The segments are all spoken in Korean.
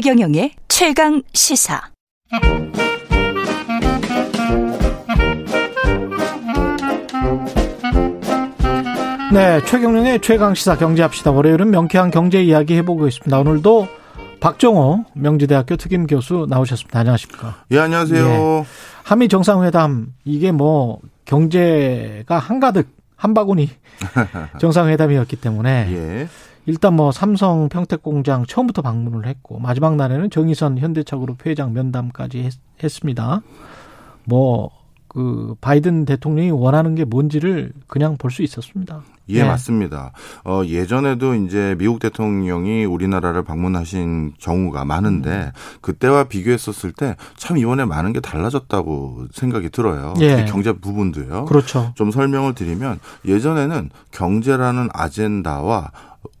최경영의 최강 시사. 네, 최경영의 최강 시사 경제합시다. 월요일은 명쾌한 경제 이야기 해보고 있습니다. 오늘도 박정호 명지대학교 특임 교수 나오셨습니다. 안녕하십니까? 예, 안녕하세요. 예. 한미 정상회담 이게 뭐 경제가 한가득 한 바구니 정상회담이었기 때문에 예. 일단 뭐 삼성 평택 공장 처음부터 방문을 했고 마지막 날에는 정의선 현대차그룹 회장 면담까지 했, 했습니다. 뭐 그 바이든 대통령이 원하는 게 뭔지를 그냥 볼 수 있었습니다. 예, 네. 맞습니다. 어, 예전에도 이제 미국 대통령이 우리나라를 방문하신 경우가 많은데 음. 그때와 비교했었을 때 참 이번에 많은 게 달라졌다고 생각이 들어요. 예. 경제 부분도요. 그렇죠. 좀 설명을 드리면 예전에는 경제라는 아젠다와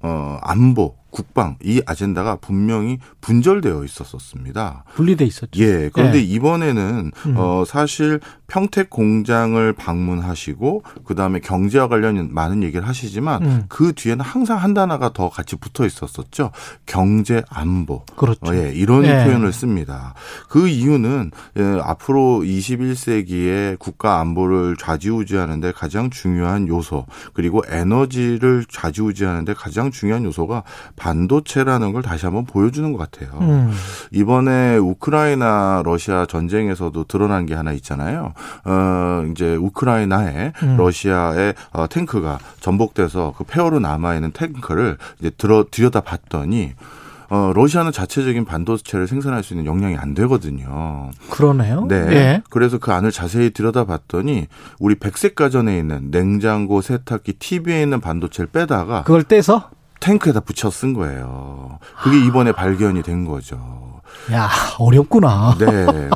어, 안보, 국방 이 아젠다가 분명히 분절되어 있었었습니다. 분리돼 있었죠. 예. 그런데 예. 이번에는 음. 어 사실 평택 공장을 방문하시고 그다음에 경제와 관련 많은 얘기를 하시지만 음. 그 뒤에는 항상 한 단어가 더 같이 붙어 있었었죠. 경제 안보. 그렇죠. 어, 예. 이런 예. 표현을 씁니다. 그 이유는 예, 앞으로 21세기에 국가 안보를 좌지우지하는 데 가장 중요한 요소 그리고 에너지를 좌지우지하는 데 가장 중요한 요소가 반도체라는 걸 다시 한번 보여주는 것 같아요. 음. 이번에 우크라이나 러시아 전쟁에서도 드러난 게 하나 있잖아요. 어, 이제 우크라이나에 음. 러시아의 어, 탱크가 전복돼서 그 폐허로 남아 있는 탱크를 이제 들어 들여다 봤더니 어, 러시아는 자체적인 반도체를 생산할 수 있는 역량이 안 되거든요. 그러네요. 네. 예. 그래서 그 안을 자세히 들여다봤더니 우리 백색 가전에 있는 냉장고, 세탁기, TV에 있는 반도체를 빼다가 그걸 떼서 탱크에다 붙여 쓴 거예요. 그게 이번에 발견이 된 거죠. 야, 어렵구나. 네.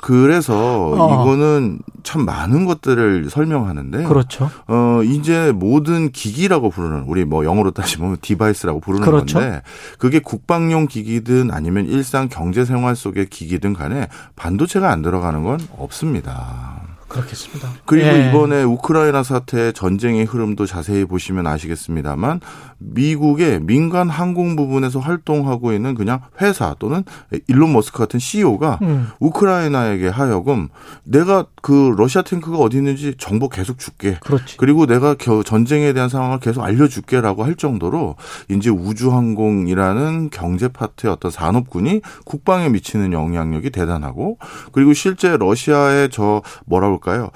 그래서 어. 이거는 참 많은 것들을 설명하는데. 그렇죠. 어, 이제 모든 기기라고 부르는, 우리 뭐 영어로 따지면 device라고 부르는 그렇죠. 건데, 그게 국방용 기기든 아니면 일상 경제 생활 속의 기기든 간에 반도체가 안 들어가는 건 없습니다. 그렇겠습니다. 그리고 예. 이번에 우크라이나 사태 전쟁의 흐름도 자세히 보시면 아시겠습니다만 미국의 민간 항공 부분에서 활동하고 있는 그냥 회사 또는 일론 머스크 같은 CEO가 음. 우크라이나에게 하여금 내가 그 러시아 탱크가 어디 있는지 정보 계속 줄게. 그렇지. 그리고 내가 전쟁에 대한 상황을 계속 알려줄게라고 할 정도로 이제 우주항공이라는 경제 파트의 어떤 산업군이 국방에 미치는 영향력이 대단하고 그리고 실제 러시아의 저 뭐라 고 볼까요?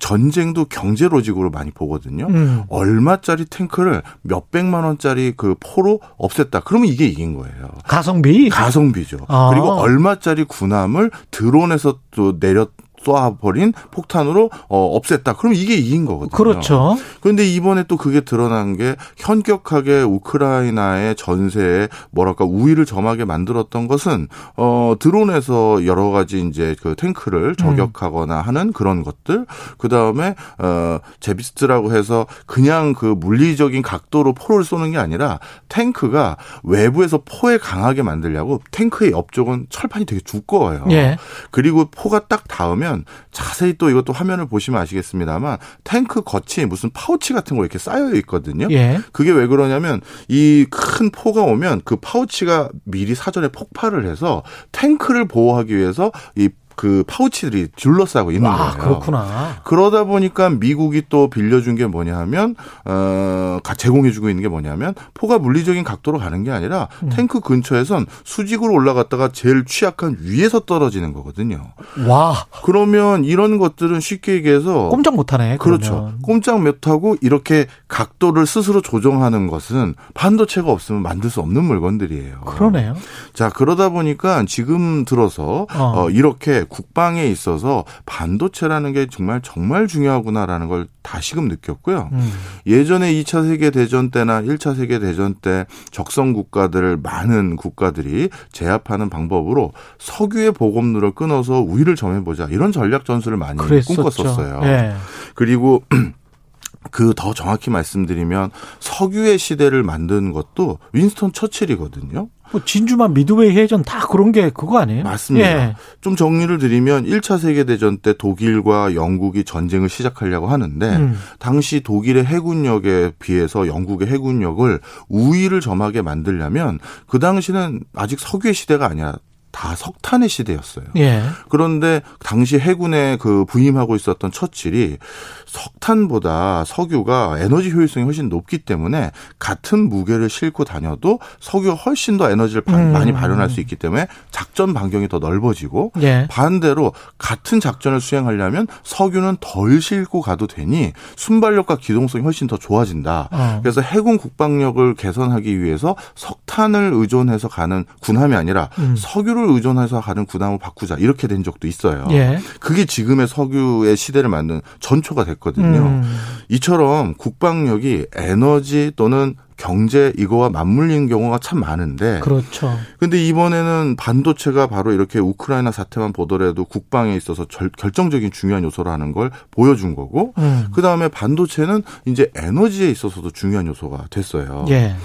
전쟁도 경제 로직으로 많이 보거든요. 음. 얼마짜리 탱크를 몇 백만 원짜리 그 포로 없앴다. 그러면 이게 이긴 거예요. 가성비? 가성비죠. 아. 그리고 얼마짜리 군함을 드론에서 또 내렸 쏴버린 폭탄으로 어, 없앴다. 그럼 이게 이긴 거거든요. 그렇죠. 그런데 이번에 또 그게 드러난 게 현격하게 우크라이나의 전세에 뭐랄까 우위를 점하게 만들었던 것은 어 드론에서 여러 가지 이제 그 탱크를 음. 저격하거나 음. 하는 그런 것들. 그 다음에 어 제비스트라고 해서 그냥 그 물리적인 각도로 포를 쏘는 게 아니라 탱크가 외부에서 포에 강하게 만들려고 탱크의 옆쪽은 철판이 되게 두꺼워요. 예. 그리고 포가 딱 닿으면 보면 자세히 또 이것도 화면을 보시면 아시겠습니다만 탱크 겉이 무슨 파우치 같은 거 이렇게 쌓여 있거든요. 예. 그게 왜 그러냐면 이 큰 포가 오면 그 파우치가 미리 사전에 폭발을 해서 탱크를 보호하기 위해서 이 그 파우치들이 둘러싸고 있는 아, 거예요. 그렇구나. 그러다 보니까 미국이 또 빌려준 게 뭐냐면 어 제공해주고 있는 게 뭐냐면 포가 물리적인 각도로 가는 게 아니라 음. 탱크 근처에선 수직으로 올라갔다가 제일 취약한 위에서 떨어지는 거거든요. 와. 그러면 이런 것들은 쉽게 얘기해서 꼼짝 못하네. 그렇죠. 꼼짝 못하고 이렇게 각도를 스스로 조정하는 것은 반도체가 없으면 만들 수 없는 물건들이에요. 그러네요. 자 그러다 보니까 지금 들어서 어. 어 이렇게 국방에 있어서 반도체라는 게 정말 정말 중요하구나라는 걸 다시금 느꼈고요. 음. 예전에 2차 세계 대전 때나 1차 세계 대전 때 적성 국가들을 많은 국가들이 제압하는 방법으로 석유의 보급로를 끊어서 우위를 점해보자 이런 전략 전술을 많이 그랬었죠. 꿈꿨었어요. 네. 그리고 그더 정확히 말씀드리면 석유의 시대를 만든 것도 윈스턴 처칠이거든요. 뭐 진주만 미드웨이 해전 다 그런 게 그거 아니에요? 맞습니다. 예. 좀 정리를 드리면 1차 세계 대전 때 독일과 영국이 전쟁을 시작하려고 하는데 음. 당시 독일의 해군력에 비해서 영국의 해군력을 우위를 점하게 만들려면 그 당시는 아직 석유의 시대가 아니야. 다 석탄의 시대였어요. 예. 그런데 당시 해군에 그 부임하고 있었던 처칠이 석탄보다 석유가 에너지 효율성이 훨씬 높기 때문에 같은 무게를 싣고 다녀도 석유가 훨씬 더 에너지를 음. 많이 발현할 수 있기 때문에 작전 반경이 더 넓어지고 예. 반대로 같은 작전을 수행하려면 석유는 덜 싣고 가도 되니 순발력과 기동성이 훨씬 더 좋아진다. 어. 그래서 해군 국방력을 개선하기 위해서 석탄을 의존해서 가는 군함이 아니라 음. 석유를 의존해서 가는 군함을 바꾸자 이렇게 된 적도 있어요. 예. 그게 지금의 석유의 시대를 만든 전초가 됐거든요. 음. 이처럼 국방력이 에너지 또는 경제 이거와 맞물리는 경우가 참 많은데. 그렇죠. 근데 이번에는 반도체가 바로 이렇게 우크라이나 사태만 보더라도 국방에 있어서 절, 결정적인 중요한 요소라는 걸 보여준 거고, 음. 그 다음에 반도체는 이제 에너지에 있어서도 중요한 요소가 됐어요. 예.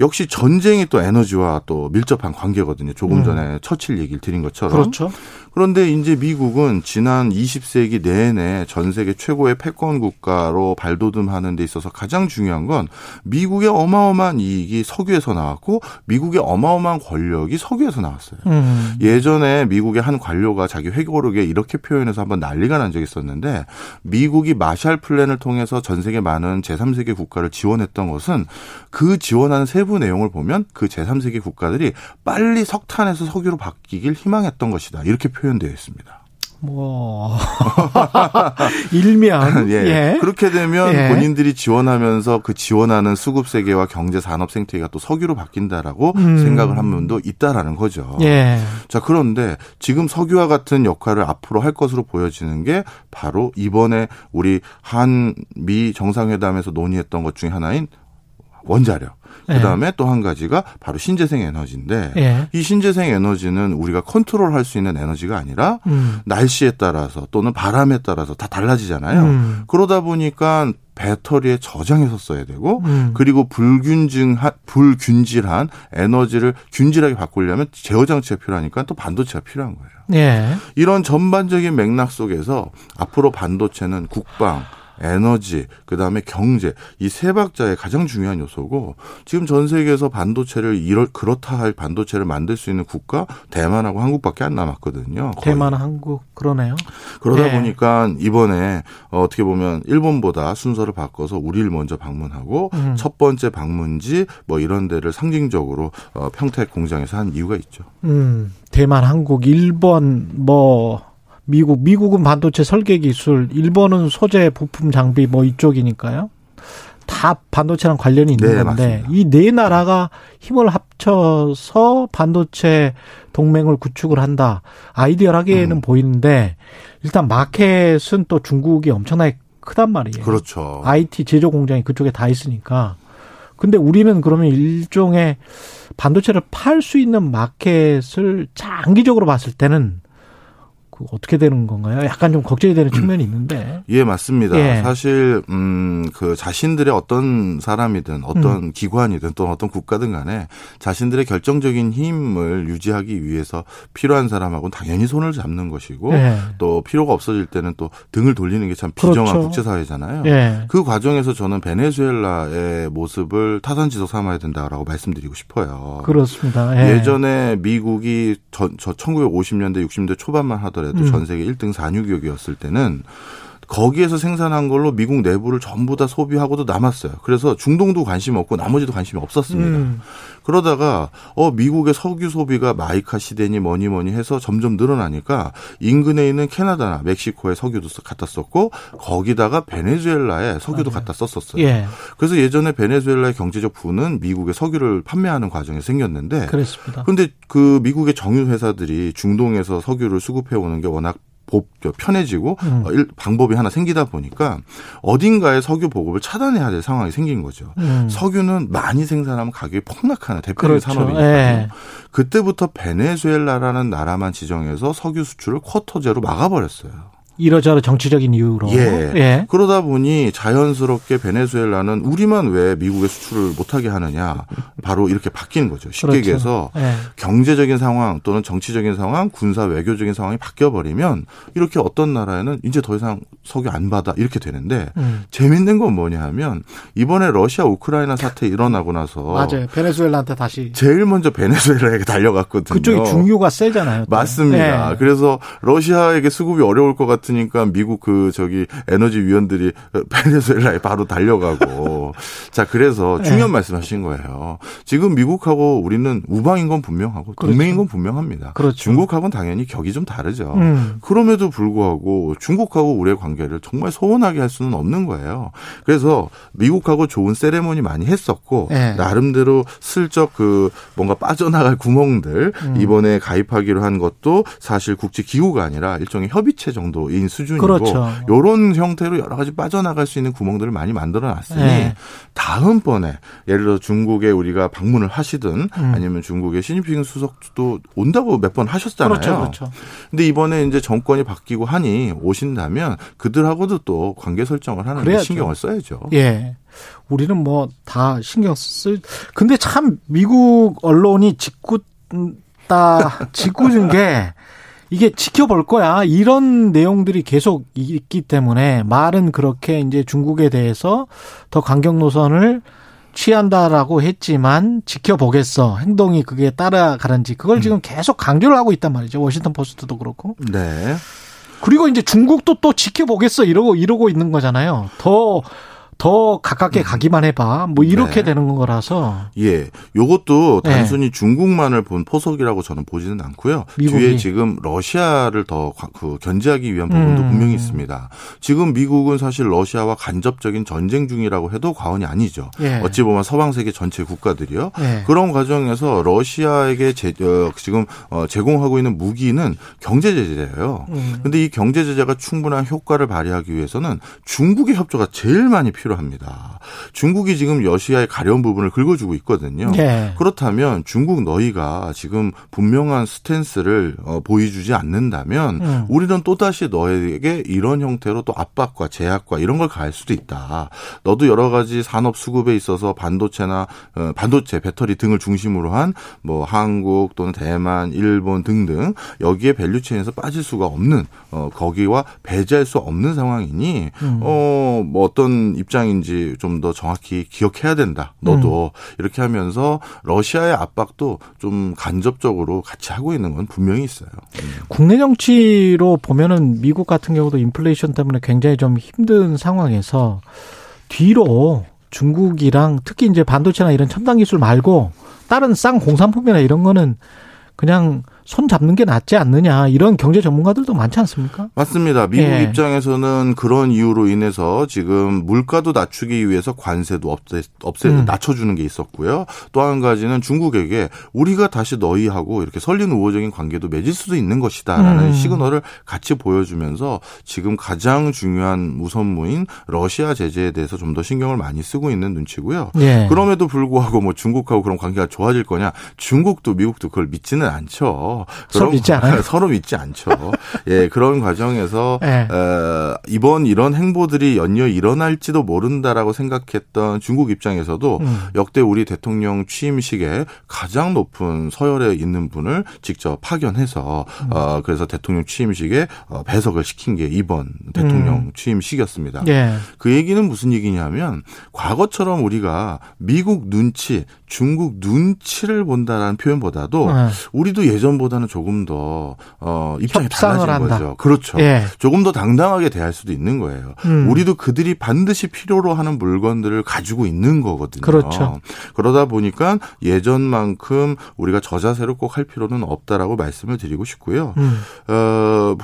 역시 전쟁이 또 에너지와 또 밀접한 관계거든요. 조금 음. 전에 처칠 얘기를 드린 것처럼. 그렇죠. 그런데 이제 미국은 지난 20세기 내내 전 세계 최고의 패권 국가로 발돋움하는 데 있어서 가장 중요한 건 미국의 어마어마한 이익이 석유에서 나왔고 미국의 어마어마한 권력이 석유에서 나왔어요. 음. 예전에 미국의 한 관료가 자기 회고록에 이렇게 표현해서 한번 난리가 난 적이 있었는데 미국이 마샬 플랜을 통해서 전 세계 많은 제3세계 국가를 지원했던 것은 그 지원하는 세부 내용을 보면 그 제3세계 국가들이 빨리 석탄에서 석유로 바뀌길 희망했던 것이다. 이렇게 표현되어 있습니다. 뭐 일면 예. 예. 그렇게 되면 예. 본인들이 지원하면서 그 지원하는 수급 세계와 경제 산업 생태계가 또 석유로 바뀐다라고 음. 생각을 한 분도 있다라는 거죠. 예. 자 그런데 지금 석유와 같은 역할을 앞으로 할 것으로 보여지는 게 바로 이번에 우리 한미 정상회담에서 논의했던 것 중에 하나인 원자력. 그 다음에 예. 또한 가지가 바로 신재생 에너지인데 예. 이 신재생 에너지는 우리가 컨트롤할 수 있는 에너지가 아니라 음. 날씨에 따라서 또는 바람에 따라서 다 달라지잖아요. 음. 그러다 보니까 배터리에 저장해서 써야 되고 음. 그리고 불균증한 불균질한 에너지를 균질하게 바꾸려면 제어 장치가 필요하니까 또 반도체가 필요한 거예요. 예. 이런 전반적인 맥락 속에서 앞으로 반도체는 국방 에너지, 그 다음에 경제 이 세 박자의 가장 중요한 요소고 지금 전 세계에서 반도체를 이럴 그렇다 할 반도체를 만들 수 있는 국가 대만하고 한국밖에 안 남았거든요. 거의. 대만, 한국 그러네요. 그러다 네. 보니까 이번에 어떻게 보면 일본보다 순서를 바꿔서 우리를 먼저 방문하고 음. 첫 번째 방문지 뭐 이런 데를 상징적으로 어, 평택 공장에서 한 이유가 있죠. 음, 대만, 한국, 일본 뭐 미국, 미국은 반도체 설계 기술, 일본은 소재, 부품, 장비 뭐 이쪽이니까요. 다 반도체랑 관련이 있는 네, 건데 이 네 나라가 힘을 합쳐서 반도체 동맹을 구축을 한다. 아이디어하게는 음. 보이는데 일단 마켓은 또 중국이 엄청나게 크단 말이에요. 그렇죠. IT 제조 공장이 그쪽에 다 있으니까. 근데 우리는 그러면 일종의 반도체를 팔 수 있는 마켓을 장기적으로 봤을 때는 그 어떻게 되는 건가요? 약간 좀 걱정이 되는 측면이 있는데. 예, 맞습니다. 예. 사실 음그 자신들의 어떤 사람이든 어떤 음. 기관이든 또 어떤 국가든 간에 자신들의 결정적인 힘을 유지하기 위해서 필요한 사람하고는 당연히 손을 잡는 것이고 예. 또 필요가 없어질 때는 또 등을 돌리는 게 참 비정한 그렇죠. 국제 사회잖아요. 예. 그 과정에서 저는 베네수엘라의 모습을 타산지도 삼아야 된다라고 말씀드리고 싶어요. 그렇습니다. 예. 전에 미국이 저, 저 1950년대 60년대 초반만 하더라도 하더라도 음. 전 세계 1등 산유기업이었을 때는 거기에서 생산한 걸로 미국 내부를 전부 다 소비하고도 남았어요. 그래서 중동도 관심 없고 나머지도 관심이 없었습니다. 음. 그러다가 어 미국의 석유 소비가 마이카 시대니 뭐니 뭐니 해서 점점 늘어나니까 인근에 있는 캐나다나 멕시코에 석유도 갖다 썼고 거기다가 베네수엘라에 석유도 맞아요. 갖다 썼었어요. 예. 그래서 예전에 베네수엘라의 경제적 부는 미국의 석유를 판매하는 과정에 생겼는데 그렇습니다. 근데 그 미국의 정유 회사들이 중동에서 석유를 수급해 오는 게 워낙 법 편해지고 음. 어, 방법이 하나 생기다 보니까 어딘가에 석유 보급을 차단해야 될 상황이 생긴 거죠. 음. 석유는 많이 생산하면 가격이 폭락하는 대표적인 그렇죠. 산업이니까요. 예. 그때부터 베네수엘라라는 나라만 지정해서 석유 수출을 쿼터제로 막아버렸어요. 이러저러 정치적인 이유로. 예. 예. 그러다 보니 자연스럽게 베네수엘라는 우리만 왜 미국에 수출을 못하게 하느냐. 바로 이렇게 바뀐 거죠. 쉽게 그렇죠. 얘기해서 예. 경제적인 상황 또는 정치적인 상황, 군사 외교적인 상황이 바뀌어버리면 이렇게 어떤 나라에는 이제 더 이상 석유 안 받아 이렇게 되는데 음. 재밌는 건 뭐냐 하면 이번에 러시아 우크라이나 사태 일어나고 나서 맞아요. 베네수엘라한테 다시 제일 먼저 베네수엘라에게 달려갔거든요. 그쪽이 중유가 세잖아요. 또. 맞습니다. 네. 그래서 러시아에게 수급이 어려울 것 같 으니까 미국 그 저기 에너지 위원들이 베네수엘라에 바로 달려가고 자 그래서 네. 중요한 네. 말씀 하신 거예요. 지금 미국하고 우리는 우방인 건 분명하고 그렇죠. 동맹인 건 분명합니다. 그렇죠. 중국하고는 당연히 격이 좀 다르죠. 음. 그럼에도 불구하고 중국하고 우리의 관계를 정말 소원하게 할 수는 없는 거예요. 그래서 미국하고 좋은 세레모니 많이 했었고 네. 나름대로 슬쩍 그 뭔가 빠져나갈 구멍들 음. 이번에 가입하기로 한 것도 사실 국제 기구가 아니라 일종의 협의체 정도인 수준이고 그렇죠. 이런 형태로 여러 가지 빠져나갈 수 있는 구멍들을 많이 만들어 놨으니 네. 다음번에 예를 들어 중국에 우리가 방문을 하시든 음. 아니면 중국의 시진핑 수석도 온다고 몇 번 하셨잖아요. 그렇죠, 그렇죠. 근데 이번에 이제 정권이 바뀌고 하니 오신다면 그들하고도 또 관계 설정을 하는 데 신경을 써야죠. 예. 우리는 뭐 다 신경 쓸. 근데 참 미국 언론이 짓궂다 짓궂은 게 이게 지켜볼 거야. 이런 내용들이 계속 있기 때문에 말은 그렇게 이제 중국에 대해서 더 강경 노선을 취한다라고 했지만 지켜보겠어. 행동이 그게 따라가는지 그걸 음. 지금 계속 강조를 하고 있단 말이죠. 워싱턴 포스트도 그렇고. 네. 그리고 이제 중국도 또 지켜보겠어 이러고 이러고 있는 거잖아요. 더 더 가깝게 음. 가기만 해봐. 뭐 이렇게 네. 되는 거라서. 예. 요것도 네. 단순히 네. 중국만을 본 포석이라고 저는 보지는 않고요. 미국이. 뒤에 지금 러시아를 더 그 견제하기 위한 부분도 음. 분명히 있습니다. 지금 미국은 사실 러시아와 간접적인 전쟁 중이라고 해도 과언이 아니죠. 예. 어찌 보면 서방 세계 전체 국가들이요. 예. 그런 과정에서 러시아에게 제, 어, 지금 어, 제공하고 있는 무기는 경제 제재예요. 음. 근데 이 경제 제재가 충분한 효과를 발휘하기 위해서는 중국의 협조가 제일 많이 필요 필요합니다. 중국이 지금 러시아의 가려운 부분을 긁어주고 있거든요. 네. 그렇다면 중국 너희가 지금 분명한 스탠스를 어, 보여주지 않는다면 음. 우리는 또다시 너에게 이런 형태로 또 압박과 제약과 이런 걸 가할 수도 있다. 너도 여러 가지 산업 수급에 있어서 반도체나 어, 반도체, 배터리 등을 중심으로 한 뭐 한국 또는 대만, 일본 등등 여기에 value chain에서 빠질 수가 없는 어, 거기와 배제할 수 없는 상황이니 음. 어뭐 어떤 입장 입장인지 좀 더 정확히 기억해야 된다. 너도 음. 이렇게 하면서 러시아의 압박도 좀 간접적으로 같이 하고 있는 건 분명히 있어요. 음. 국내 정치로 보면은 미국 같은 경우도 인플레이션 때문에 굉장히 좀 힘든 상황에서 뒤로 중국이랑 특히 이제 반도체나 이런 첨단 기술 말고 다른 쌍 공산품이나 이런 거는 그냥 손 잡는 게 낫지 않느냐 이런 경제 전문가들도 많지 않습니까? 맞습니다. 미국 예. 입장에서는 그런 이유로 인해서 지금 물가도 낮추기 위해서 관세도 없애, 없애 음. 낮춰주는 게 있었고요. 또 한 가지는 중국에게 우리가 다시 너희하고 이렇게 설린 우호적인 관계도 맺을 수도 있는 것이다라는 음. 시그널을 같이 보여주면서 지금 가장 중요한 우선무인 러시아 제재에 대해서 좀 더 신경을 많이 쓰고 있는 눈치고요. 예. 그럼에도 불구하고 뭐 중국하고 그런 관계가 좋아질 거냐? 중국도 미국도 그걸 믿지는 않죠. 서로 믿지 않아요. 서로 믿지 않죠. 예, 그런 과정에서 네. 어, 이번 이런 행보들이 연이어 일어날지도 모른다라고 생각했던 중국 입장에서도 음. 역대 우리 대통령 취임식에 가장 높은 서열에 있는 분을 직접 파견해서 음. 어, 그래서 대통령 취임식에 어, 배석을 시킨 게 이번 대통령 음. 취임식이었습니다. 예. 그 얘기는 무슨 얘기냐면 과거처럼 우리가 미국 눈치, 중국 눈치를 본다라는 표현보다도 네. 우리도 예전보다 예전보다는 조금 더 어, 입장이 달라진 한다. 거죠. 그렇죠. 예. 조금 더 당당하게 대할 수도 있는 거예요. 음. 우리도 그들이 반드시 필요로 하는 물건들을 가지고 있는 거거든요. 그렇죠. 그러다 보니까 예전만큼 우리가 저자세로 꼭 할 필요는 없다라고 말씀을 드리고 싶고요. 음. 어,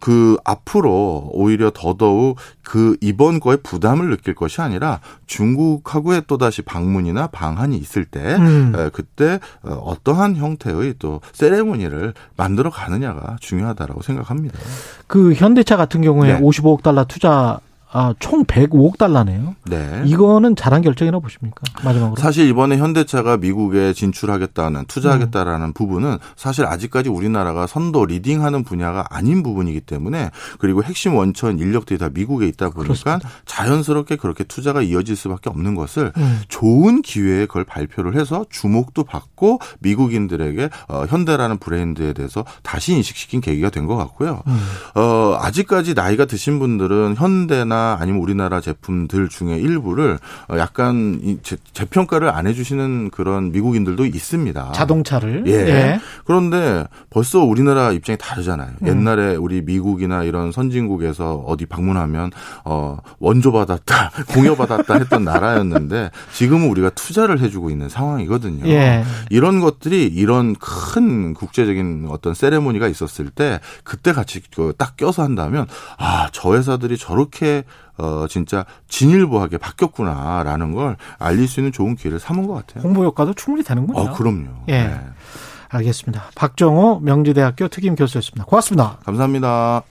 그 앞으로 오히려 더더욱 그 이번 거에 부담을 느낄 것이 아니라 중국하고의 또다시 방문이나 방한이 있을 때 음. 그때 어, 어떠한 형태의 또 세레모니를 만들어 가느냐가 중요하다라고 생각합니다. 그 현대차 같은 경우에 네. 55억 달러 투자 아, 총 105억 달러네요. 네. 이거는 잘한 결정이라고 보십니까? 마지막으로. 사실 이번에 현대차가 미국에 진출하겠다는 투자하겠다라는 음. 부분은 사실 아직까지 우리나라가 선도 leading하는 분야가 아닌 부분이기 때문에 그리고 핵심 원천 인력들이 다 미국에 있다 보니까 그렇습니다. 자연스럽게 그렇게 투자가 이어질 수밖에 없는 것을 음. 좋은 기회에 그걸 발표를 해서 주목도 받고 미국인들에게 어, 현대라는 브랜드에 대해서 다시 인식시킨 계기가 된 것 같고요. 음. 어, 아직까지 나이가 드신 분들은 현대나 아니면 우리나라 제품들 중에 일부를 어, 약간 재평가를 안 해주시는 그런 미국인들도 있습니다. 자동차를. 예. 예. 그런데 벌써 우리나라 입장이 다르잖아요. 음. 옛날에 우리 미국이나 이런 선진국에서 어디 방문하면 어 원조 받았다, 공여 받았다 했던 나라였는데 지금은 우리가 투자를 해주고 있는 상황이거든요. 예. 이런 것들이 이런 큰 국제적인 어떤 세레모니가 있었을 때 그때 같이 그딱 껴서 한다면 아 저 회사들이 저렇게 어 진짜 진일보하게 바뀌었구나라는 걸 알릴 수 있는 좋은 기회를 삼은 것 같아요. 홍보 효과도 충분히 되는군요. 어, 그럼요. 예. 네. 알겠습니다. 박정호 명지대학교 특임 교수였습니다. 고맙습니다. 감사합니다.